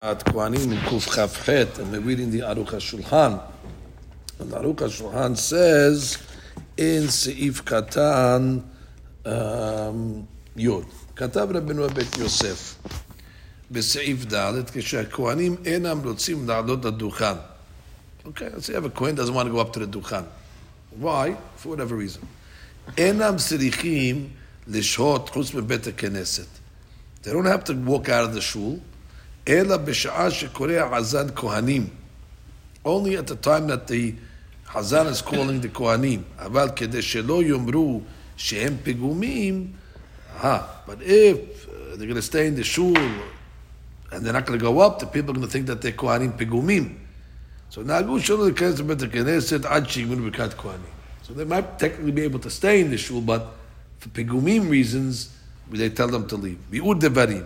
at Kohanim in Kuf Chavchet, and we're reading the Aruch HaShulchan. And the Aruch HaShulchan says in Seif Katan um, Yod, כתב רבנו בית יוסף בסעיף ד' כשהכהנים אינם רוצים לעלות לדוכן. Okay, let's say you have a Kohen doesn't want to go up to the דוכן. Why? For whatever reason. אינם צריכים לשהות חוץ מבית הכנסת. They don't have to walk out of the shul. אלא בשעה שקורא חזן כהנים. Only at the time that the חזן is calling the כהנים. אבל כדי שלא יאמרו שהם פיגומים, ah, but if uh, they're going to stay in the shul and they're not going to go up, the people are going to think that they're כהנים פיגומים. So נהגו שלא להיכנס לבית הכנסת עד שיגמרו ברכת כהנים. So they might technically be able to stay in the shul, but for פיגומים reasons, they tell them to leave. מיעוט דברים.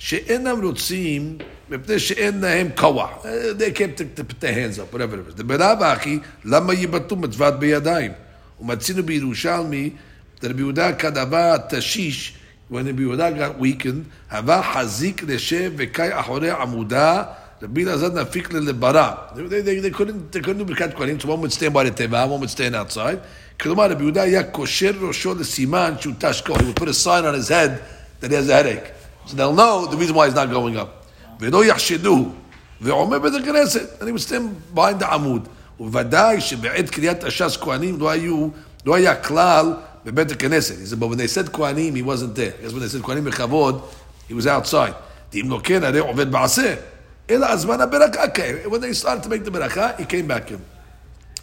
שאינם רוצים, מפני שאין להם כוח. They can't put their hands up, whatever it is. דבריו אחי, למה יבטאו מצוות בידיים? ומצינו בירושלמי, רבי יהודה כדבר תשיש, when רבי יהודה got weakened, הווה חזיק לשב וקי אחורי עמודה, רבי אלעזר נפיק ללברה. They, they, they couldn't, they couldn't do ברכת כהנים, so one would stand by the תיבה, one would stand outside. כלומר, רבי יהודה היה קושר ראשו לסימן שהוא תשקו. He would put a sign on his head that he has a headache. So they'll know the reason why he's not going up. ולא יחשדו, ועומד בית הכנסת, and he would stand behind the עמוד. ובוודאי שבעת קריאת הש"ס כהנים לא היו, לא היה כלל בבית הכנסת. He said, but when they said כהנים, he wasn't there. I guess when they said כהנים בכבוד, he was outside. דאם לא כן, הרי עובד בעשה. אלא הזמן הברכה קיים. When they started to make the ברכה, he came back in.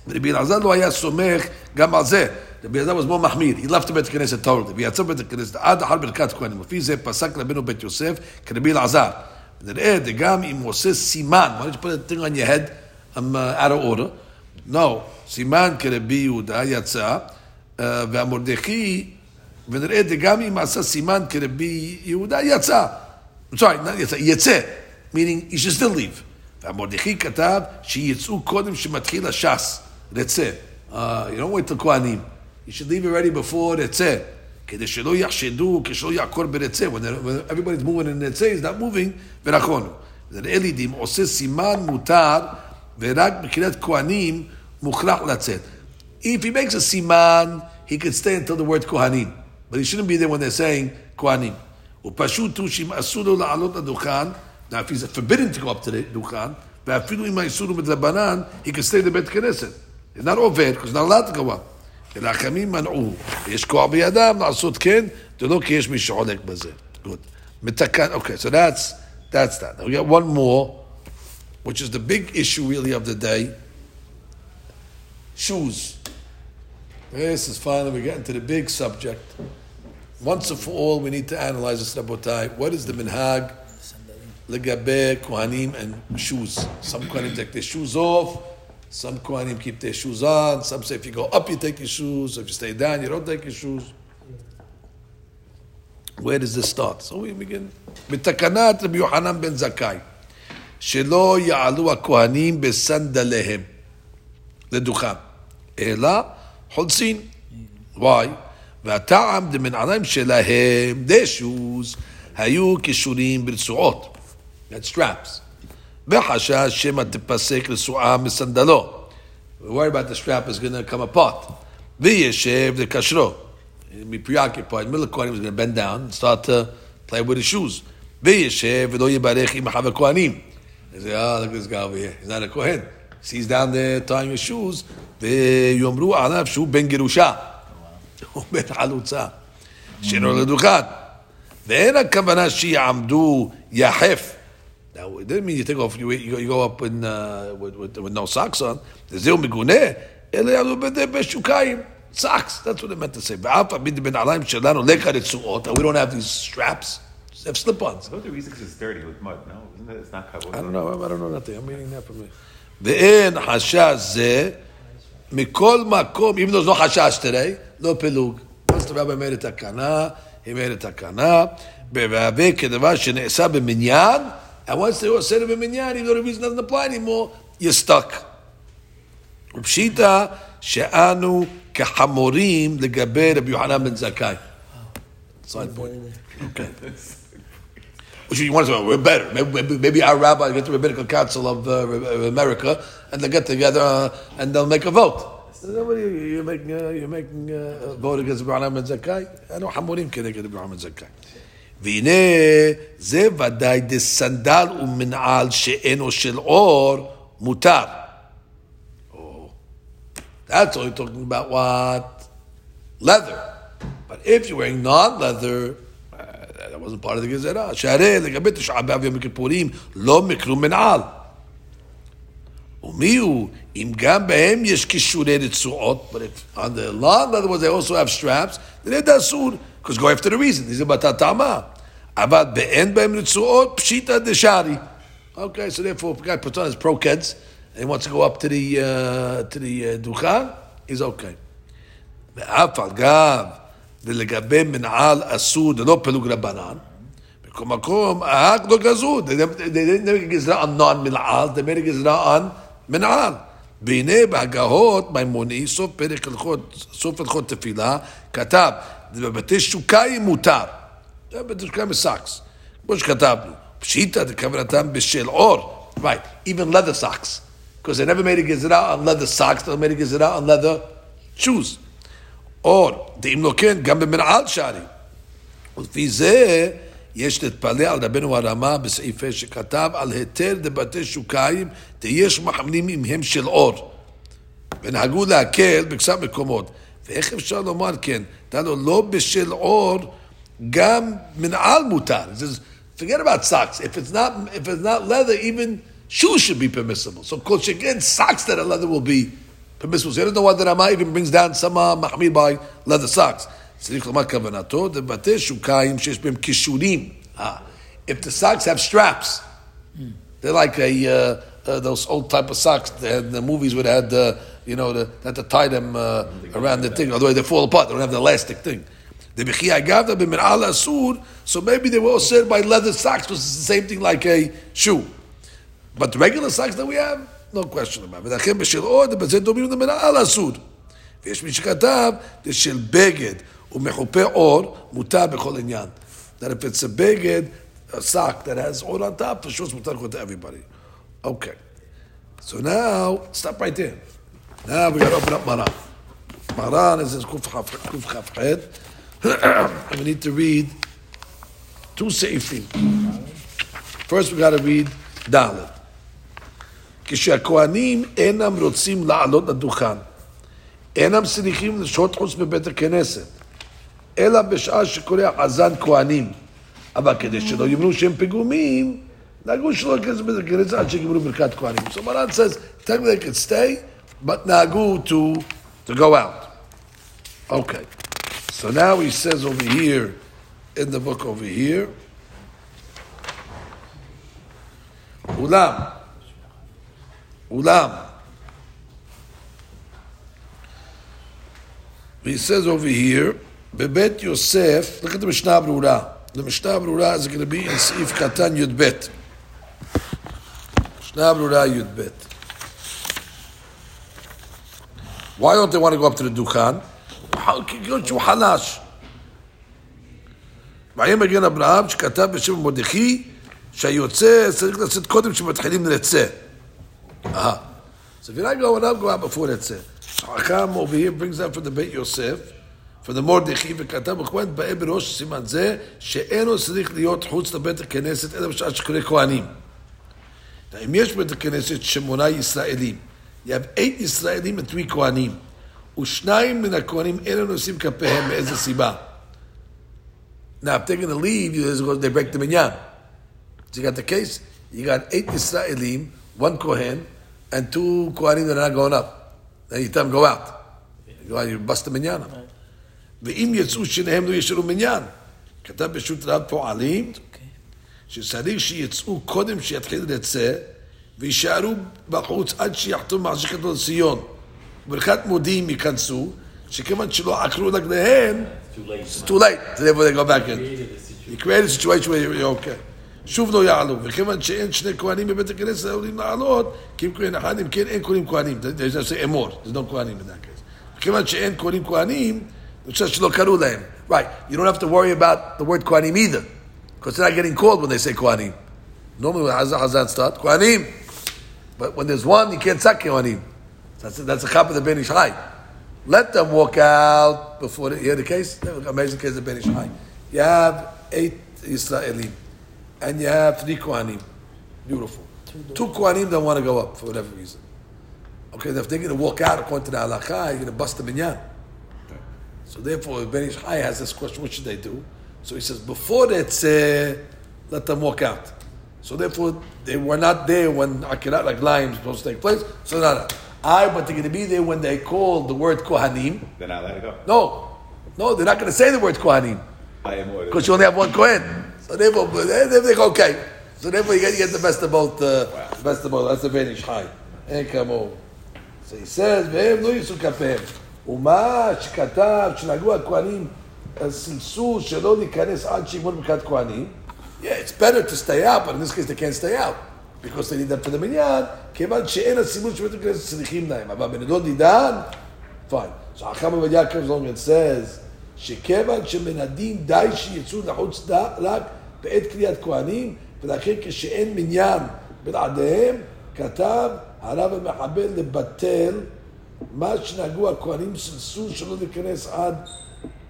ורבי אלעזר לא היה סומך גם על זה. רבי אלעזר was more מחמיר, he left בית הכנסת totally, ויצא בית הכנסת עד אחר ברכת כהנים. לפי זה פסק רבנו בית יוסף כרבי אלעזר. ונראה גם אם הוא עושה סימן, why don't you put a thing on your head, I'm uh, out of order. No, סימן כרבי יהודה יצא, uh, והמרדכי, ונראה גם אם עשה סימן כרבי יהודה יצא. sorry, not יצא, יצא, meaning he should still leave. והמרדכי כתב שיצאו קודם שמתחיל הש"ס, רצה. Uh, you don't wait till כהנים. You should leave already before רצה. כדי שלא יחשדו, כשלא יעקור ברצה. When everybody's moving in רצה, he's not moving, ונכונו. נראה לי דין עושה סימן מותר, ורק בקריאת כהנים מוכרח לצאת. If he makes a סימן, he could stay until the word כהנים. But he shouldn't be there when they're saying כהנים. ופשוט הוא שאם אסור לו לעלות לדוכן, now if he's forbidden to go up to the דוכן, ואפילו אם האיסור הוא מדרבנן, he can stay בבית כנסת. He's not עובד, because he's not allowed to go up. אלא החכמים מנעו, ויש כוח בידם לעשות כן, זה לא כי יש מי שחולק בזה. Good. מתקן, okay, so that's, that's that. Now we got one more, which is the big issue really of the day. Shoes. This is finally, we're getting to the big subject. Once and for all, we need to analyze this, Rabotai. What is the minhag, legabe, kohanim, and shoes? Some kohanim take their shoes off, some kohanim keep their shoes on. Some say if you go up, you take your shoes. If you stay down, you don't take your shoes. Where does this start? So we begin. בתקנת רבי יוחנן בן זכאי, שלא יעלו הכהנים בסנדליהם לדוכן, אלא חולצין. Why? והטעם דמנעליים שלהם, their shoes, היו קשורים ברצועות. That's straps. וחשש שמא תפסק רצועה מסנדלו. We're worried about the strap is going to come apart. וישב לקשרו. He'll be preoccupied. Middle was going to bend down and start to play with his shoes. וישב ולא יברך עם החבר כהנים. He say, oh, look at this guy over here. He's not a Kohen. He's down there tying his shoes, ויאמרו עליו שהוא בן גירושה. הוא בן חלוצה. שלא לדוכן. ואין הכוונה שיעמדו יחף. Now, it didn't mean you take off, you, you, go, you go up in, uh, with, with, with, no socks on. Socks, that's what it meant to say. We don't have these straps. Just have slip-ons. I thought the reason is dirty with mud. No, isn't it? It's not covered. I don't know. I don't know nothing. I'm reading that from me. ואין mikol makom even though there's no חשש today, no pelug. אז the rabbi made a תקנה, he made a תקנה, והווה כדבר שנעשה במניין, and once they were said oh, of a minyan, even though the reason doesn't apply anymore, you're stuck. Rabshita she'anu kehamorim legaber Rabbi Yohanan ben Zakkai. Side point. Okay. Which you want to say, we're better. Maybe, maybe our rabbi get the rabbinical council of uh, America, and they'll get together uh, and they'll make a vote. You're making, uh, you're making uh, a vote against Abraham and Zakkai? I know Hamurim can get Abraham and Zakkai. והנה זה ודאי דסנדל ומנעל שאינו של אור מותר. Oh, That's only talking about what? Leather. But if you're wearing non-leather, uh, that wasn't part of the גזירה. שהרי לגבי תשעה באב יום הכיפורים לא מקרו מנעל. ומי הוא? אם גם בהם יש כישורי רצועות, but if on the long, in other words, they also have straps, then it does soon, Because go after the reason. These are batatama. About be'en be'em ritzuot pshita deshari. Okay, so therefore, if a guy puts on his Pro-Keds and he wants to go up to the uh, to the uh, dukhan, he's okay. ואף אגב, ולגבי מנעל אסור, זה לא פילוג רבנן. בכל מקום, ההג לא גזרו. They didn't make a גזרה on non-מנעל, they made a גזרה on מנעל. והנה בהגהות מימוני, סוף פרק הלכות, סוף הלכות תפילה, כתב בבתי שוקיים מותר. זה בבתי שוקיים בסאקס. כמו שכתבנו, פשיטא דכוונתם בשל אור. Right, even leather socks. Because they never made a גזרה on leather socks, they made a גזרה on leather shoes. אור, דאם לא כן, גם במנעל שערי. ולפי זה יש להתפלא על רבנו הרמה בסעיפי שכתב על היתר דבתי שוקיים, תהיש מחמנים אם הם של אור. ונהגו להקל בקצת מקומות. ואיך אפשר לומר כן? דנו לא בשל אור, גם מנעל מותר. It says, forget about socks. If it's not, if it's not leather, even shoes should be permissible. So, kol sheken, socks that are leather will be permissible. So, I don't know why the Rama even brings down some uh, מחמיר by leather socks. צריך לומר כוונתו, דבתי שוקיים שיש בהם קישורים. Ah, If the socks have straps, they're like a, uh, uh, those old type of socks that had the movies would have the, you know, the, that to tie them uh, around the thing, otherwise they fall apart. They don't have the elastic thing. The b'chi agavda b'mir'al asur, so maybe they were all said by leather socks, because it's the same thing like a shoe. But the regular socks that we have, no question about it. ולכן בשל עוד, בזה דומים למנהל אסור. ויש מי שכתב, זה של בגד ומחופה אור, מותר בכל עניין. That if it's a beged, a sock that has oil on top, for sure it's mutar to everybody. Okay. So now, stop right there. To open up Maran. Maran is in Kuf Chaf Ched. And we need to read two seifim. First we got to read Dalet. כשהכהנים אינם רוצים לעלות לדוכן, אינם צריכים לשהות חוץ מבית הכנסת, אלא בשעה שקורא חזן כהנים. אבל כדי שלא יאמרו שהם פיגומים, נהגו שלא להיכנס לבית הכנסת עד שיגמרו ברכת כהנים. So Maran says, technically they could stay, but nagu to to go out. Okay, so now he says over here in the book over here, ulam, ulam. He says over here, Bebet Yosef. Look at the Mishnah Brura. The Mishnah Brura is going to be in Seif Katan yudbet. Mishnah Brura Yud Bet. Why don't they want to go up to the דוכן? כי שהוא חלש. ויהיה מגן אברהם שכתב בשם מרדכי שהיוצא צריך לצאת קודם שמתחילים לצא. Uh-huh. So if you're not going up, go out before לצא. Hakam over here brings up from the בית יוסף, from the מרדכי, וכתב וכהן באה בראש סימן זה, שאינו צריך להיות חוץ לבית הכנסת אלא בשעה שקורא כהנים. אם יש בית הכנסת שמונה ישראלים, you have eight ישראלים and three כהנים, ושניים מן הכהנים אינם נושאים כפיהם מאיזה סיבה. Now, if they're going to leave, they break the minyan. So you got the case, you got eight Israelim, one Kohen, and two Kohanim that are not going up. Then you tell them go out. You go out, you bust the minyan. ואם יצאו שניהם לא ישארו מניין. כתב בשו"ת רב פועלים, שצריך שיצאו קודם שיתחיל לצא, ויישארו בחוץ עד שיחתום מחזיקתו לציון. ברכת מודיעים ייכנסו, שכיוון שלא עקרו רגליהם, it's too late. So therefore they go back in. You create a situation where you're okay. שוב לא יעלו, וכיוון שאין שני כהנים בבית הכנסת העולים לעלות, כי אם כהן אחד, אם כן אין כהנים כהנים. There's no say אמור, there's no כהנים in that case. וכיוון שאין כהנים כהנים, זה חושב שלא קראו להם. Right, you don't have to worry about the word כהנים either. Because they're not getting called when they say Kohanim. Normally, when Hazan Hazan start, Kohanim. But when there's one, you can't say Kohanim. That's, that's a chap of the Ben Ish Chai. Let them walk out before they hear the case. Amazing case of Ben Ish Chai. You have eight Israelim, and you have three Kohanim. Beautiful. Two Kohanim don't want to go up for whatever reason. Okay, if they're going to walk out according to the halakha, you're going to bust the minyan. So therefore, Ben Ish Chai has this question: What should they do? So he says, before that, uh, let them walk out. So therefore, they were not there when Akirat, like lying, was supposed to take place. So no, no. I, but they're going to be there when they call the word Kohanim. They're not allowed go. No. No, they're not going to say the word Kohanim. Because you only have one Kohen. So therefore, they go okay. So therefore, you get, you get the best of both. Uh, wow. The best of both. That's the Ben Ish Chai. And come on. So he says, והם לא יישאו Uma ומה שכתב, שנהגו הכהנים, סלסול שלא להיכנס עד שיגמור ברכת כהנים. Yeah, it's better to stay out, but in this case they can't stay out. Because they need them for the מניין, כיוון שאין הסימון שבית הכנסת צריכים להם. אבל בנדון דידן, fine. So החכם עובדיה קרזון says, שכיוון שמן הדין די שיצאו לחוץ ד- רק בעת קריאת כהנים, ולכן כשאין מניין בלעדיהם, כתב הרב המחבל לבטל מה שנהגו הכהנים סלסול שלא להיכנס עד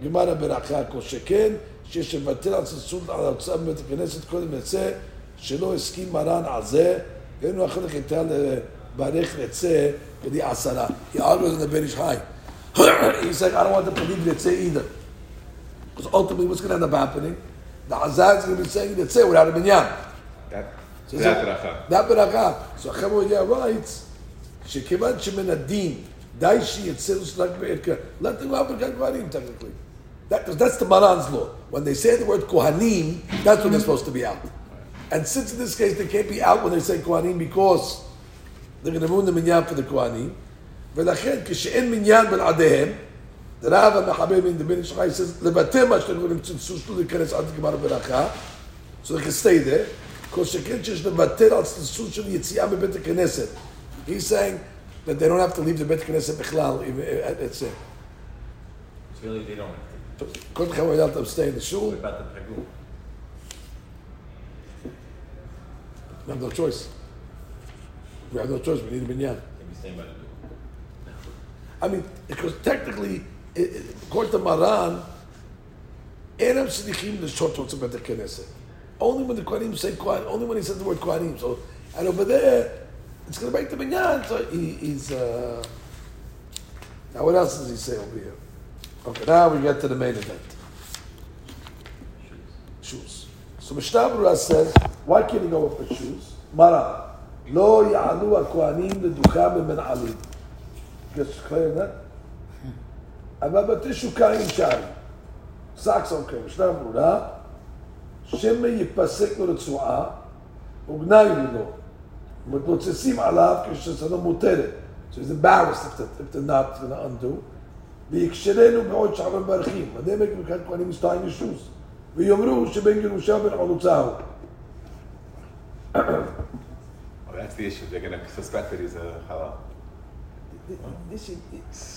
גמר הברכה, כל שכן שיש לבטל הצלצול על ההוצאה בבית הכנסת קודם יצא, שלא הסכים מרן על זה, ואין לו החלק הייתה לברך יצא בלי עשרה. He always in the Ben Ish Chai. He's like, I don't want to believe יצא either. Because ultimately what's going to end up happening? The Azad is going to be saying יצא without a minyan. So זה הברכה. זה הברכה. So Chamoya writes, שכיוון שמן הדין, די שיצא רק בערכה. לא תגמר ברכת גברים, technically. That, 'cause that's the Maran's law. When they say the word Kohanim, that's when they're supposed to be out. And since in this case they can't be out when they say Kohanim because they're going to ruin the minyan for the Kohanim, ולכן כשאין מניין בלעדיהם, the Rav המחבר in the Ben Ish Chai says, לבטל מה שאתם אומרים, צלצול שלו להיכנס עד גמר הברכה, so they can stay there, כל שכן שיש לבטל על צלצול של יציאה מבית הכנסת. He's saying that they don't have to leave the בית הכנסת בכלל, if- uh, it's it. So really, they don't. כל אחד היה to stay in the shul, What about the pegu? we have no choice. We have no choice, we need a minyan. Maybe staying by the pegu. I mean, because technically, it, it, according to Maran, Erev Shlichim the short talks about the Knesset. Only when the Kohanim say Kohanim, only when he says the word Kohanim. So, and over there, it's going to make the minyan. So he, he's. Uh, now, what else does he say over here? Okay, now we get to the main event. Shoes. So Mishnah Berurah says, why can't he go up with shoes? Mara, לא יעלו הכהנים לדוכם במנעלים. Gets clear that? אבל בתי שוקיים שערים. סאקס אוקיי, משנה ברורה, שמא ייפסק לו רצועה, וגנאי לו. מתנוצצים עליו כששנו מותרת. So he's embarrassed if the, if the knot is going to undo. ויקשרנו בעוד שערים ברכים. הדמק מבחינת כהנים שתיים ישוס. ויאמרו שבן גירושה ובן חלוצה הוא. Oh, that's the issue. They're going to suspect that he's a halal. This is,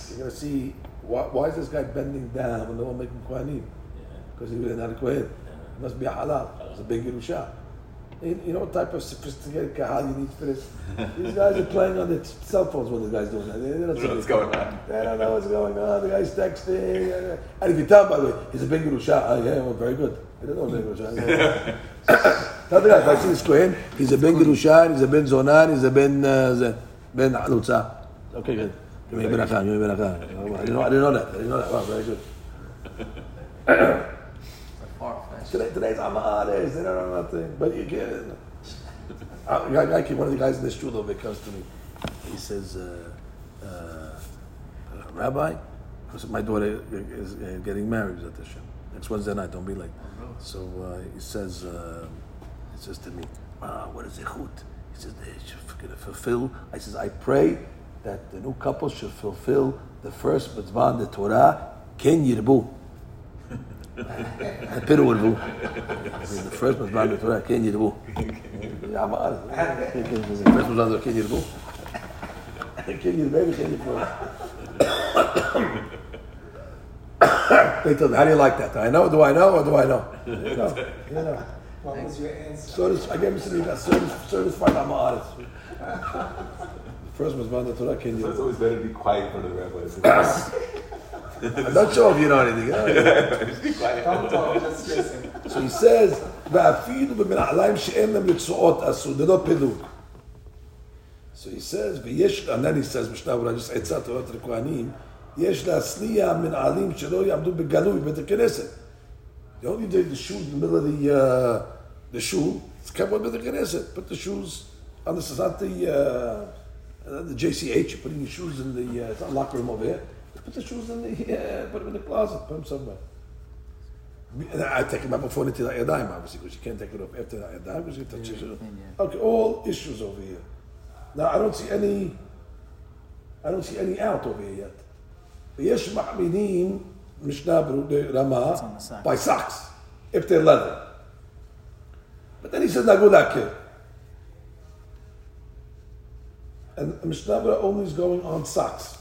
you're going to see, why, why is this guy bending down when no one making Kohanim? Yeah. Because he was not a Kohen. He must be a halal. It's a big Yerusha. You you know what type of sophisticated kahal you need for this? These guys are playing on their cell phones when the guy's doing that. They, don't know What's going on? They don't know what's going on. The guy's texting. And if you tell by the way, he's a big Yerusha. Oh, yeah, well, very good. He doesn't know big Yerusha. Tell the guy, if I see this Kohen, he's a ben Yerusha, he's a ben Zonan, he's a ben, uh, ben Halutza. Okay, good. Give me beracha, give me beracha. I didn't know, I didn't know that. I didn't know that. Wow, very good. Today, today's Amares, they don't know nothing. But you can. Uh, guy, came- one of the guys in the shul over comes to me. He says, uh, uh, Rabbi, because my daughter is uh, getting married at the Shem. Next Wednesday night, don't be late. So uh, he says, uh, he says to me, ah, what is Ichut? He says, they should f- fulfill. I says, I pray that the new couple should fulfill the first mitzvah in the Torah, Ken Yirbu. Piru Yirbu. The first mitzvah in the Torah, Ken Yirbu. Ja, maar. First mitzvah in the Torah, Ken Yirbu. Ken Yirbu, Ken They tell me, how do you like that? Do I know? Do I know? Or do I know? You know. You know. What was your answer? So I gave him some, you got service, certified, I'm honest. First was the Torah, can So it's always better to be quiet in front of the rabbis. I'm not sure if you know anything. huh? Just be quiet. Don't talk, just listen. So he says, ואפילו במנעליים שאין להם רצועות אסור, ללא פילוג. So he says, ויש, and then he says, משנה אולי just עצה תורת לכהנים, יש להסליע מנעלים שלא יעמדו בגלוי בבית הכנסת. You only did the shoes in the middle of the, uh, the shoe, it's covered with the Knesset. Put the shoes on this is not the, uh, uh, the JCH, you're putting your shoes in the, uh, it's not locker room over here. Put the shoes in the, uh, put them in the closet, put them somewhere. And I take them out before the Tilat Yadayim, obviously, because you can't take it off after the Yadayim, because you touch it. Okay, all issues over here. Now, I don't see any, I don't see any out over here yet. ויש מחמינים, משנה ברמה, on the socks. by socks, if they're leather. But then he said, nagulakir. And Mishnah Berurah only is going on socks.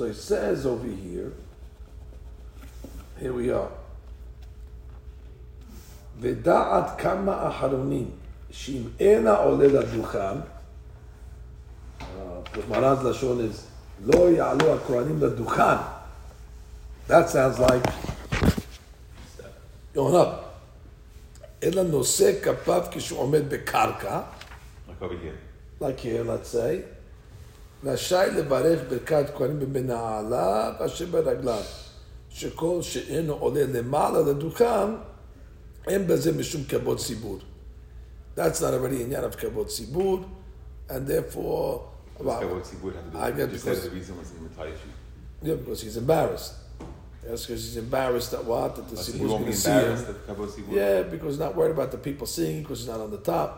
So he says over here, here we are. ודעת כמה אחרונים, שאם אינה עולה לדוכן, מרז לשון is, לא יעלו הכהנים לדוכן. That sounds like going up. אלא נושא כפיו כשהוא עומד בקרקע, Like over here. like here, let's say, רשאי לברך ברכת כהנים במנעליו אשר ברגליו, שכל שאינו עולה למעלה לדוכן, אין בזה משום כבוד ציבור. That's not already עניין of כבוד ציבור, and therefore, That's what Tzibur had to do. I get You just because- said the reason was in the tie issue. yeah, because he's embarrassed. That's because he's embarrassed that what? That the So Tzibur you is won't going be to see him. embarrassed that Kabot Tzibur? Yeah, because he's not worried about the people seeing because he's not on the top.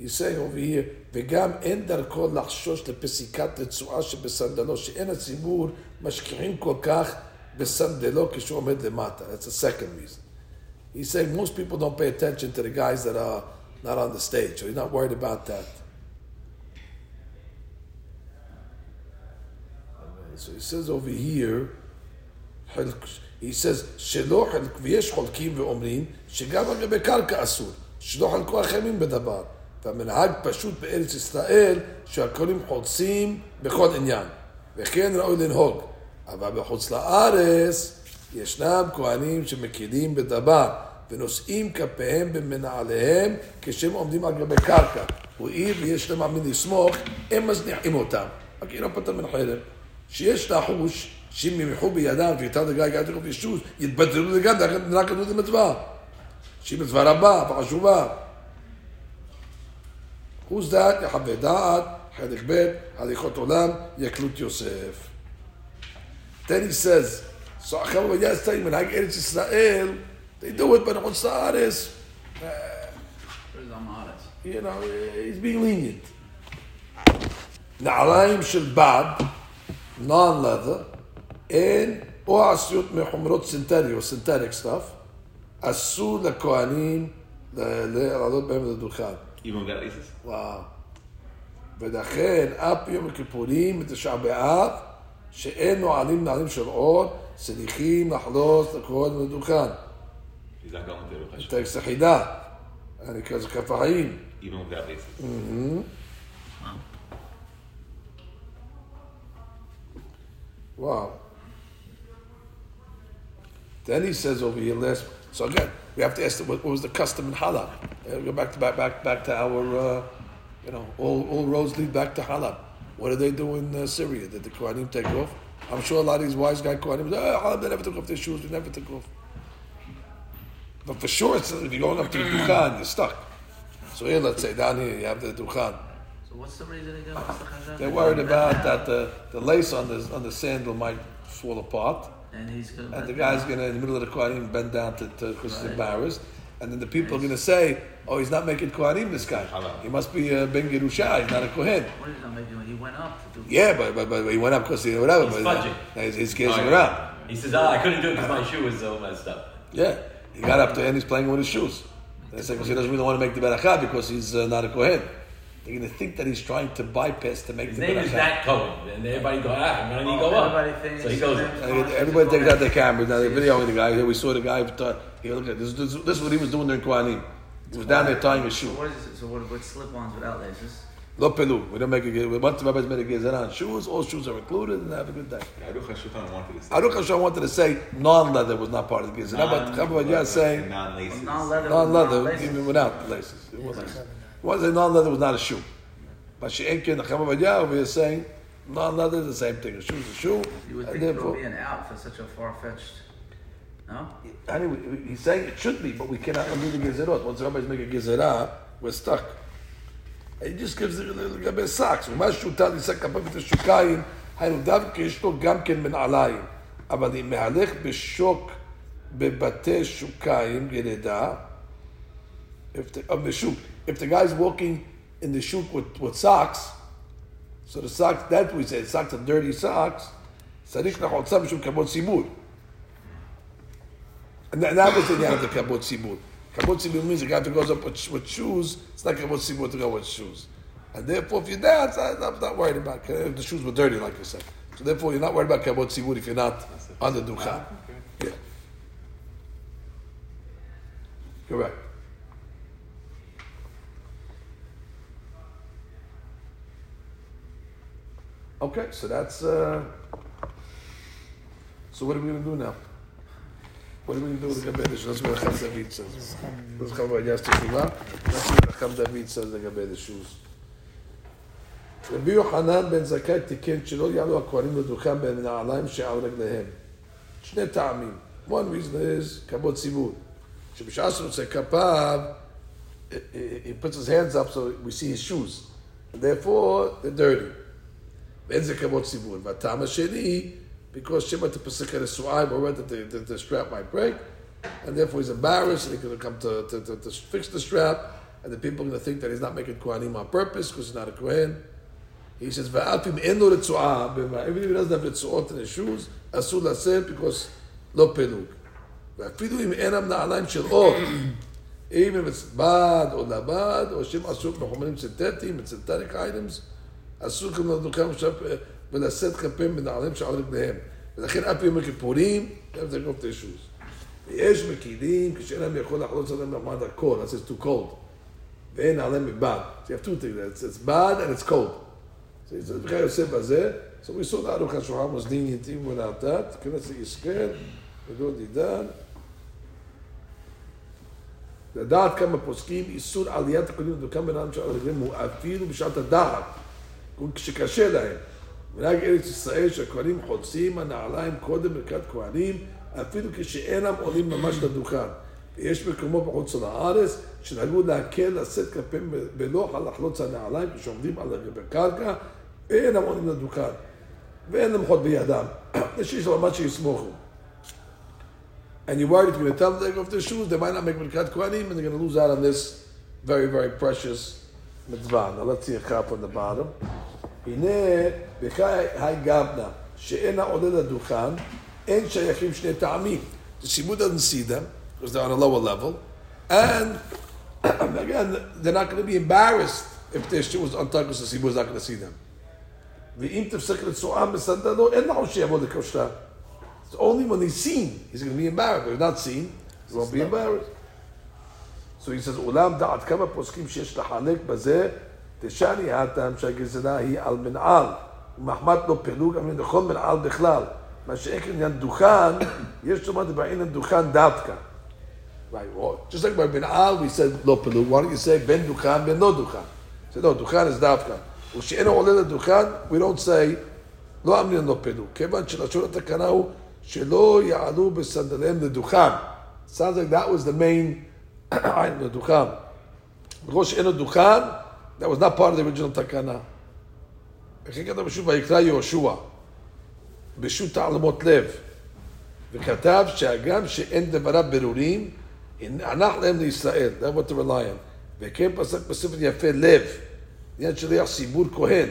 He's saying over here, וגם אין דרכו לחשוש לפסיקת רצועה שבסנדלו, שאין הציבור משקיעים כל כך בסנדלו כשהוא עומד למטה. That's the second reason. He's saying most people don't pay attention to the guys that are not on the stage, so he's not worried about that. So he says over here, he says, שלא חלק, ויש חולקים ואומרים, שגם על גבי קרקע אסור, שלא חלקו החמים בדבר. והמנהג פשוט בארץ ישראל, שהכהנים חולצים בכל עניין. וכן ראוי לנהוג. אבל בחוץ לארץ, ישנם כהנים שמקילים בדבר, ונושאים כפיהם במנעליהם כשהם עומדים על גבי קרקע. הואיל ויש להם מי לסמוך, הם מזניחים אותם. רק לא פתר מן חלם. שיש לחוש שאם ימחו בידם ויתר דגי גיא תכף ישוש, יתבטלו לגמרי, רק את המצווה. שהיא מצווה רבה וחשובה. Who's that? יחווה דעת, חלק ב', הליכות עולם, יקלות יוסף. Then he says, so עכשיו הוא יעש תאים, מנהג ארץ ישראל, they do it, but בחוץ לארץ, Where's Amaretz? you know, he's being lenient. נעליים של בד, non-leather, אין או עשויות מחומרות סינתטיות, synthetic stuff, אסור לכהנים ל- ל- לעלות בהם לדוכן. With that laces? וואו. ולכן, אף יום הכיפורים, בתשעה באב, שאין נועלים נעלים של אור, צריכים לחלוץ לכהן לדוכן. He's not going to the טקסט החידה. אני כזה כף החיים. With that laces. Wow. Then he says over here last. So again, we have to ask what, was the custom in Halab. Uh, go back to back back back to our, uh, you know, all, all roads lead back to Halab. What did they do in uh, Syria? Did the Kohanim take off? I'm sure a lot of these wise guy Kohanim, oh, Halab, they never took off their shoes. They never took off. But for sure, it's, if you're going up to the Dukhan, you're stuck. So here, let's say down here, you have the Dukhan. So what's the reason again? What's the? They're worried about that the, the lace on the on the sandal might fall apart. And he's gonna. And the guy's gonna in the middle of the Kohanim bend down to because he's embarrassed, and then the people are gonna say, "Oh, he's not making Kohanim. This guy, he must be a Ben Gerusha. He's not a Kohen." What is that making? He went up to do. Yeah, but but, but he went up because he whatever. He's but fudging. he's, he's gazing Oh, yeah. around. He says, ah, I couldn't do it because my shoe was so messed up. Yeah, he got up there and he's playing with his shoes. They say because he doesn't really want to make the beracha because he's uh, not a Kohen. They're going to think that he's trying to bypass to make His the name is beracha. Nat Cohen, and everybody go, ah, when did he go up? Everybody thinks So he goes up. his name's Everybody takes out their cameras. Now they're videoing the guy. Here we saw the guy. Thought, here, look at this. This, this is what he was doing during Kohanim. He was down there tying a So shoe. what is it? So what, what slip-ons without laces? Lo pelu. We don't make a. Once the rabbis made a gezerah on shoes, all shoes are included, and have a good day. Aruch HaShulchan wanted to say. Aruch Hashem wanted to say non-leather was not part of the gezerah, but Chabad Yah is saying non-laces. Non-leather. non-leather non-laces. even without laces. It wasn't. He wanted to say non-leather was not a shoe. But She'enkin, the Chabad Yah over here is saying non-leather is the same thing. A shoe is a shoe, You would and think it would therefore. be an out for such a far-fetched. No. Anyway, he's saying it should be, but we cannot undo the gezerot. Once the rabbis make a gezerah, we're stuck. He just gives the לגבי socks. ומה שהוטל יישא כפיו את השוקיים, היינו דווקא יש לו גם כן מנעליים. אבל אם מהלך בשוק בבתי שוקיים ירידה, if the, of the shuk, if the guy's walking in the shuk with, with socks, so the socks, that we say, socks are dirty socks, צריך לחולצה משום כבוד ציבור. And that, that was the end of the kabot sibur. Kabot sibur means the guy who goes up with, with shoes, it's not kabot sibur to go with shoes. And therefore, if you're dance, I, I'm not worried about it. If the shoes were dirty, like you said. So therefore, you're not worried about kabot sibur if you're not on the dukhan. Yeah. Correct. Okay, so that's. Uh, so what are we going to do now? What are we going to do with the Gabe the shoes? That's what Chacham David says. That's Chacham Yas Teshuvah. That's what Chacham David says the Gabe the shoes. רבי יוחנן בן זכאי תיקן שלא יעלו הכהנים לדוכן בנעליים שעל רגליהם. שני טעמים. One reason is כבוד ציבור. שבשעה שהוא עושה כפיו, he puts his hands up so we see his shoes. And therefore, they're dirty. ואין זה כבוד ציבור. והטעם השני, because שמא תפסק הנשואה, we're worried that the, the, the strap might break, and therefore he's embarrassed, and he's going to come to, to, to, to fix the strap, and the people are going to think that he's not making Kohanim on purpose, because he's not a Kohen. He says, "Va'alpim en lo retzuah." Even if he doesn't have retzuot in his shoes, asur laseh because lo pelug. ואפילו אם אינם נעליים של אור, even if it's בד או לבד, או שהם עשו בחומרים סינתטיים, synthetic items, אסור כמו דוכן עכשיו ונשאת כפיהם בנעליהם שעל רגליהם. ולכן אף יום הכיפורים, גם זה גוף תשוס. ויש מקילים, כשאין להם יכול לחלוץ עליהם למד הכל, אז זה too cold. ואין עליהם מבעד. זה יפתו אותי, זה things, it's bad and it's cold. זה בכלל יוצא בזה. So we saw ארוך ארוחת שולחן מוזנים יתים ונעתה, תיכנס לישראל, ולא דידן. לדעת כמה פוסקים, איסור עליית הקודמות וכמה בן אדם שעל רגליהם הוא אפילו בשעת הדעת. כשקשה להם. מנהג ארץ ישראל שהכהנים חוצים הנעליים קודם ברכת כהנים, אפילו כשאינם עולים ממש לדוכן. ויש מקומות בחוץ לארץ שנהגו להקל לשאת כפיהם בלוח על לחלוץ הנעליים כשעומדים על הקרקע ואינם עולים לדוכן. ואין למחות בידם. יש איש למד שיסמוכו. And you're worried if you're going to tell them to take off their shoes, they might not make Birkat Kohanim and they're going to lose out on this very, very precious mitzvah. Now let's see a cup on the bottom. הנה, בחי היי גבנה, שאין העולה לדוכן, אין שייכים שני טעמים. The Shibud doesn't see them, because they're on a lower level, and again, they're not going to be embarrassed if their shoe was untucked, because the Shibud is not going to see them. ואם תפסק רצועה מסנדלו, אין לו שיבוא לכושלה. It's only when he's seen, he's going to be embarrassed. If he's not seen, he won't be embarrassed. So he says, אולם דעת כמה פוסקים שיש לחלק בזה, תשני הטעם שהגזרה היא על מנעל, ומחמת לא פילוג, אבל נכון מנעל בכלל. מה שאין עניין דוכן, יש לומר בעניין דוכן דווקא. Right, well, just like by מנעל, we said לא פילוג, why don't you say בין דוכן בין לא דוכן? So no, דוכן is דווקא. וכשאינו עולה לדוכן, we don't say לא אמרין לא פילוג. כיוון שלשון התקנה הוא שלא יעלו בסנדליהם לדוכן. Sounds like that was the main item, לדוכן. בגלל שאינו דוכן, that was not part of the original תקנה. וכן כתב בשוב ויקרא יהושע, בשו"ת תעלמות לב, וכתב שהגם שאין דבריו ברורים, הנח להם לישראל, זה what to rely on. וכן פסק בספר יפה לב, עניין שליח ציבור כהן,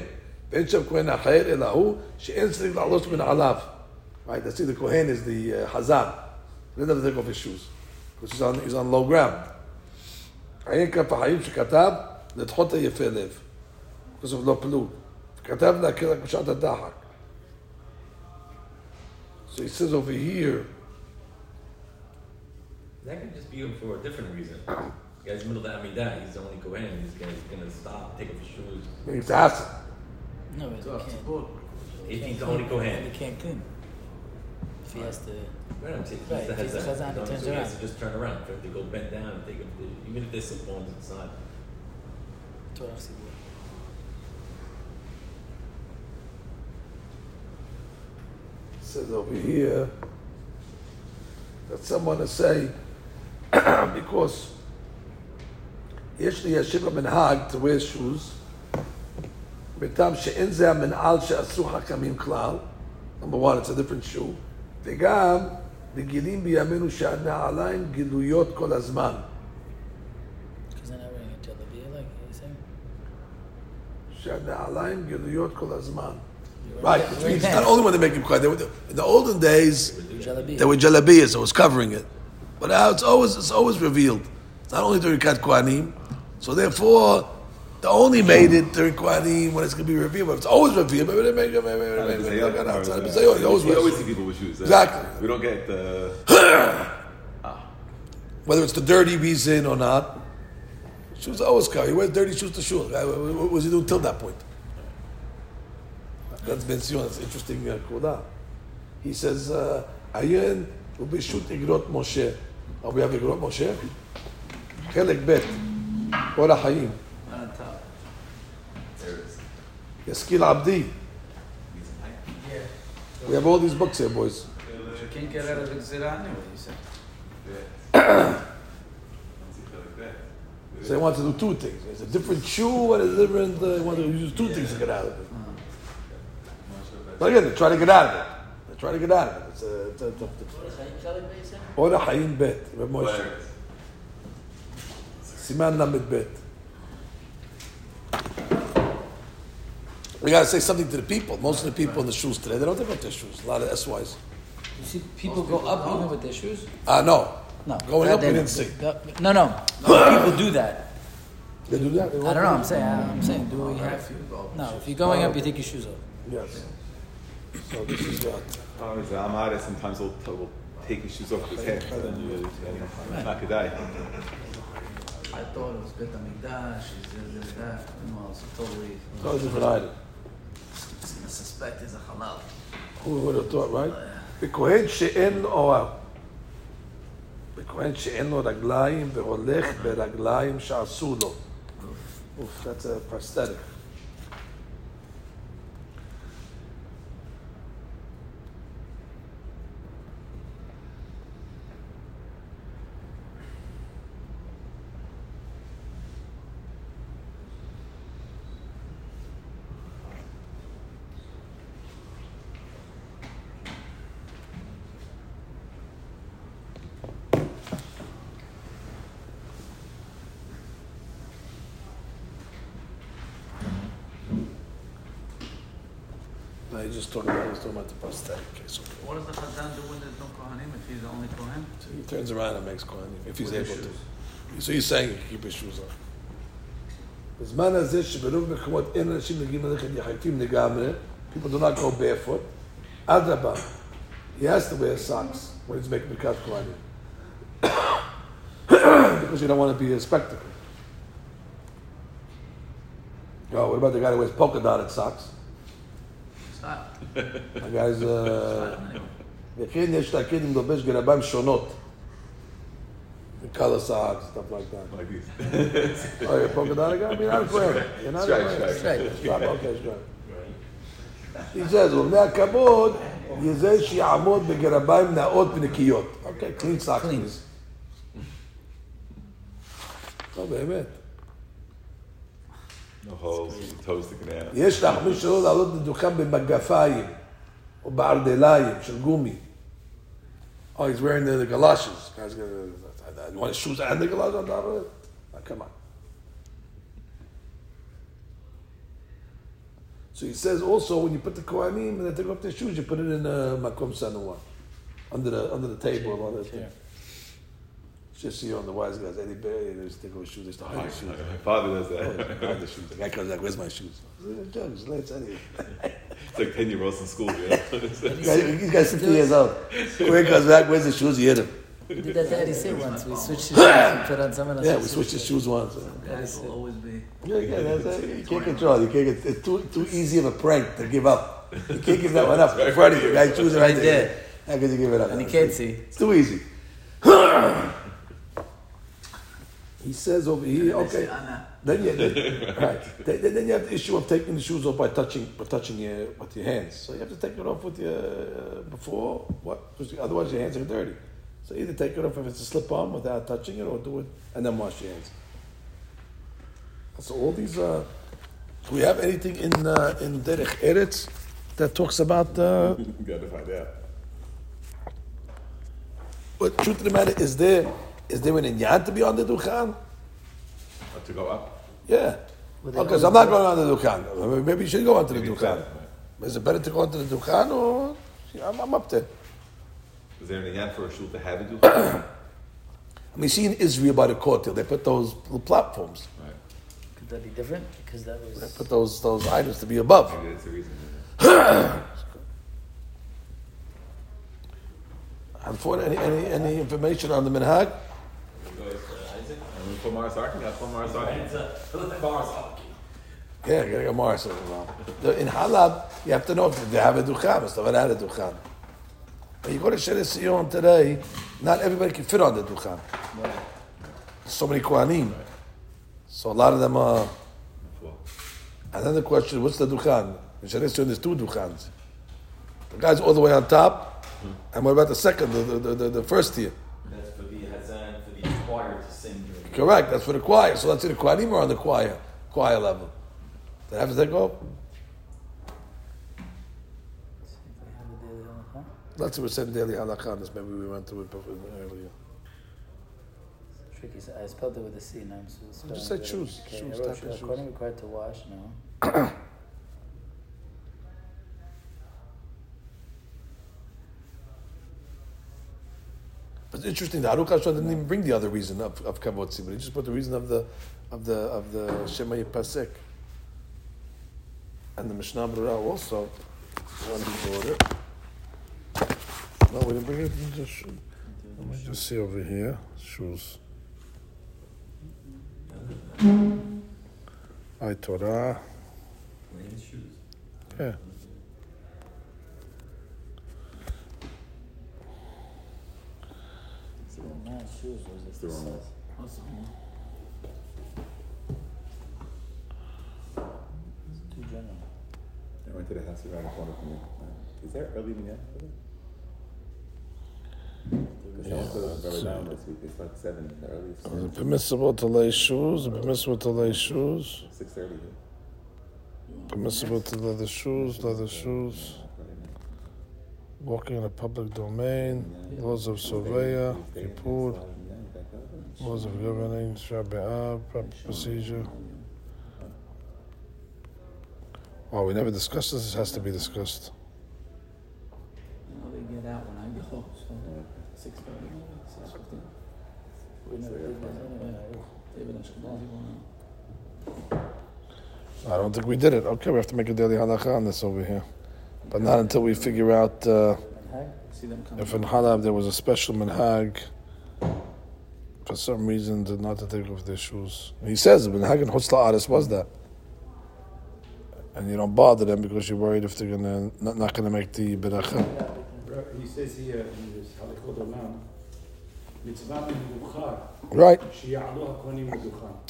ואין שם כהן אחר אלא הוא, שאין צריך לעלות מנעליו. Right, let's see, the Kohen is the uh, Hazan. He doesn't have to take off his shoes, because he's on, he's on low ground. עיין כף החיים שכתב, לדחות היפה לב. because of לא פלוג. כתב להקל רק בשעת הדחק. So he says over here, That could just be for a different reason. The guy's middle of Amidah, he's the only Kohen, he's gonna, he's gonna stop, take off his shoes. maybe it's acid. No, but So you off the can't. board. If he's the only Kohen. He can't clean. he Right, I'm saying Fiesta right. has Fiesta that. Has that so he has to just turn around He has to go bend down and take a, even if there's some bones inside. not. It says over here that someone is saying because Yeshli Yeshiva min Hag to wear shoes. Number one, it's a different shoe. וגם בגילים בימינו שהנעליים גילויות כל הזמן Because they're not wearing a jalabia like he's saying. שהנעליים גילויות כל הזמן You're right wearing- which wearing means not pants. only when they make him cry they were, in the olden days Jalabia. There were jalabiyas, so it was covering it. But now it's always it's always revealed. It's not only during Kat Kohanim. So therefore, they only made it third quality when it's going to be revealed. But it's always revealed. But it make it. We always see people with shoes. Exactly. We don't get the. Whether it's the dirty reason or not, shoes always carry. He wears dirty shoes to shul. What was he doing till that point? That's Ben Sion. That's interesting. Uh, he says, "Ayin ubishut igrot Moshe." Are we having igrot Moshe? Chelik bet. What a hayim. Yaskil Abdi. We have all these books here, boys. You can't get out of the Gzira anyway, he said. so they want to do two things. It's a different shoe and a different. Uh, they want to use two yeah. things to get out of it. Mm-hmm. But again, they try to get out of it. They try to get out of it. It's a, it's a, it's a, it's a, Hayim Bet, Reb Moshe. Siman Lamed Bet. We gotta say something to the people. Most of the people in the shoes today, they don't take off their shoes. A lot of SYs. You see people go up even with their shoes? Ah, no. No. Going up, we didn't see. No, no. people do that. They do that. They I don't know. in. I'm saying. I'm saying. Do we have? No. If you're going up, you take your shoes off. Yes. So this is what. Oh, it's Amara sometimes will, will take his shoes off with his hair. So then you, then not could die. I thought it was Bet HaMikdash, is this, that. No, it's totally. Totally different item It's gonna suspect it's a halal. Who would have thought, right? בכהן שאין לו, וואו. בכהן שאין לו רגליים והולך ברגליים שעשו לו. Oof, that's a prosthetic. talking about, he's talking about the prosthetic case. Okay. What does the Chazan do when there's no Kohanim if he's the only Kohen? So he turns around and makes Kohanim, if he's With his able to. shoes. So he's saying he can keep his shoes on. בזמן הזה שברוב מקומות אין אנשים מגיעים ללכת יחפים לגמרי, people do not go barefoot, אדרבה, he has to wear socks when he's making Birkat Kohanim. because you don't want to be a spectacle. Oh, what about the guy that wears polka dotted socks? Stop. The guy's, uh, Stop anyway. וכן יש להקל עם לובש גרביים שונות. color socks, stuff like that. Like these. Oh, you're a polka dot guy? I mean, I'm square. You're not Stripe, square. stripe. Stripe, okay, stripe. He says, ובני הכבוד, יזה שיעמוד בגרביים נאות ונקיות. אוקיי, clean socks. Clean. please. לא, באמת. No holes, toes sticking out. יש להחמיר שלא לעלות לדוכן במגפיים או בערדליים של גומי. Oh, he's wearing the, the galoshes. Guy's gonna, you want his shoes and the galoshes on top of it? Oh, come on. So he says also when you put the kohanim and they take off their shoes, you put it in a makom sanua, under the under the table or the thing. Just see on the wise guys, Eddie Berry, they used to take off his shoes, they used to hide his shoes. My father does Oh, that. hide the shoes. The guy comes like, where's my shoes? Judge, let's Eddie. It's like 10 year olds in school, you know? These guys 50 years old. Quick comes back, where's the shoes? You hit him. We did that to Eddie Say once. We switched his shoes and put on someone else's Yeah, we switched his shoes once. Guys will always be. Yeah, yeah, that's it. You can't control. it. You can't get. It's too too easy of a prank to give up. You can't give that one up. In front of you, guys choose it right Right there. there. How could you give it up? And you can't see. It's too easy. He says over here, okay. Then you, then, right. Then, you have the issue of taking the shoes off by touching, by touching your with your hands. So you have to take it off with your uh, before what? Because otherwise your hands are dirty. So either take it off if it's a slip on without touching it, or do it and then wash your hands. So all these. Uh, do we have anything in uh, in Derech Eretz that talks about? Uh, You gotta find out. but truth of the matter is there is there an inyan to be on the duchan? Or to go up? Yeah. Would they Because always I'm not going on the Dukhan. Maybe you should go onto the Maybe Dukhan. so. Is it better to go onto the Dukhan or I'm, I'm up there? Is there an yan for a shul to have a ducha? I mean, see in Israel by the Kotel, they put those little platforms. right. Could that be different? Because that was. They was. put those those items to be above. Maybe that's the reason. And for any, any, any information on the Minhag, And for Mars Arkin, that's for Mars Arkin. yeah, you gotta get more. So, well, in Halab, you have to know if they have a Dukhan, if they have a Dukhan. But you go to Shaare Zion today, not everybody can fit on the Dukhan. So many Kohanim. So a lot of them uh, are. And then the question, what's the Dukhan? In Shaare Zion, there's two Dukhans. The guy's all the way on top, and what about the second, the, the, the, the first tier? That's for the Hazan, for the choir to sing during. Correct, that's for the choir. So let's say the Kohanim are on the choir, choir level. They have to take off? Let's say we said daily halakha this, maybe we went through it earlier. Tricky. So I spelled it with a C now. So it's Just say choose. Okay, Shoes, I wrote type in shoes. shoes. According required to wash. No. it's interesting, the Aruch HaShulchan didn't even bring the other reason of, of Kavod Tzibur. He just put the reason of the of the of the Shema Pasek. And the Mishnah Berurah also, one who brought it. No, we didn't bring it. Just, let me just see over here. Shoes. I Torah. Yeah. So was the wrong one. Too general. I went to the house around the corner from me. Is there early seven, the earliest. Is it permissible to lay shoes? Is it permissible to lay shoes? Six thirty. Permissible to leather shoes, leather shoes. Walking in a public domain, laws of Surveya, Kippur, laws of governing, Shabbat, proper procedure. Oh, we never discussed this. This has to be discussed. They get out when I go, so six thirty, six fifteen. We never did that anyway. David and Shmuel, I don't think we did it. Okay, we have to make a daily halakha on this over here, but not until we figure out uh, if in Halab there was a special minhag for some reason did not to take off their shoes. He says the minhag in Hutz La'Aretz was that, and you don't bother them because you're worried if they're gonna not, not gonna make the beracha. He says here in this Halichot Olam. Right.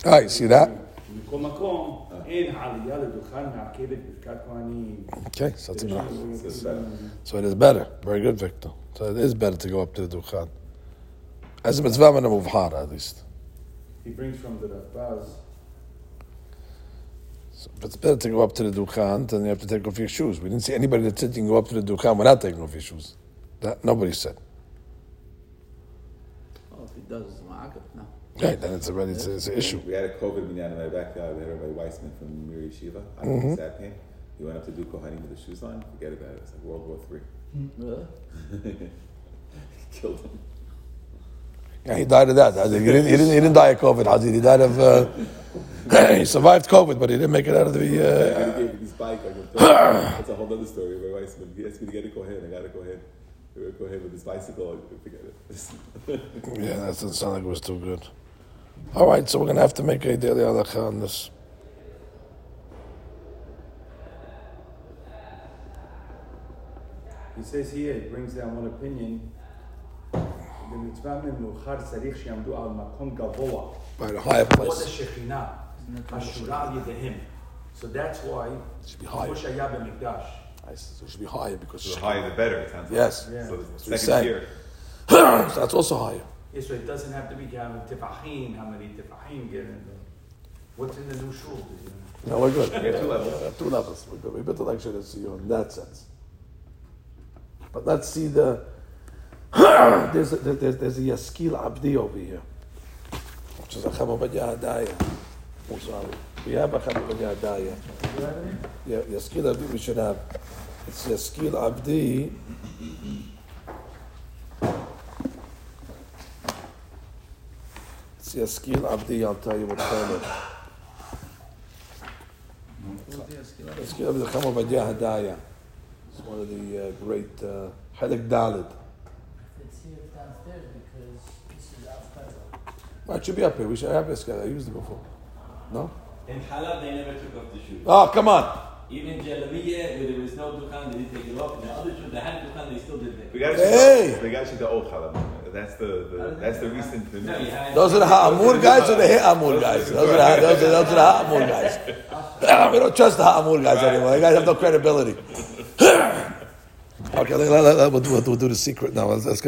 Ah, see that? מכל מקום, אין העלייה לדוכן מעכבת ברכת כהנים. Okay. So that's enough. It's better. So it is better. Very good, Victor. So it is better to go up to the duchan. As a mitzvah min muvhar, at least. He brings from the Rambaz, So, but it's better to go up to the dukhan than you have to take off your shoes. We didn't see anybody that said you can go up to the dukhan without taking off your shoes. That nobody said. Oh, if he does, it's ma'akab, no. Right, then it's already it's, it's an issue. We had a COVID minyan in my backyard. We had Rabbi Weissman from Mir Yeshiva. I Mm-hmm. mm Sad came. He went up to do Kohanim with the shoes on. Forget about it. It's like World War Three. Really? Killed him. Yeah, he died of that. He didn't, he didn't, he didn't die of COVID, Hazid. He died of. Uh, he survived COVID, but he didn't make it out of the. He Uh, gave me this bike. I can. That's a whole other story. My wife he asked me to get a Kohen. I got a Kohen. We were Kohen with his bicycle. I forget it. yeah, that doesn't sound like it was too good. All right, so we're going to have to make a daily halacha on this. He says here, it brings down one opinion. Right, a higher place. So that's why it should be higher. So it should be higher because the higher the better. It sounds yes. Like. Yeah. So, second tier. so that's also higher. Yeah, so it doesn't have to be having tefachim, how many tefachim get in the, what's in the new shul? do you know? No, we're good. We have two levels. Yeah, two levels. We're good. We better lecture this to you in that sense. But let's see the. there's, a, there's, there's a Yaskil Abdi over here, which is a Chamabadya Hadaya. Oh, sorry. We have a Chamabadya Hadaya. Yeah, Yaskil Abdi we should have. It's a Yaskil Abdi. Yaskil Abdi, I'll tell you what time it Let's get over the Chama Vadia Hadaya. It's one of the uh, great uh, Halak Dalid. It's here downstairs because this is outside. Well, it should be up here. We should have this guy. I used it before. No? In Halab, they never took off the shoes. Oh, come on. Even Jalabiyah, where there was no Dukhan, they didn't take it off. And the other shoes, they had Dukhan, they still did that. We got Hey! to we got the old Chalab. That's the, the that's the recent. The No, you had. Those are the Ha'amur guys or the Ha'amur guys? Those are the, those are, those are the Ha'amur guys. we don't trust the Ha'amur guys anymore. You guys have no credibility. okay, let, let, let, we'll, do, we'll do the secret now. Let's, let's get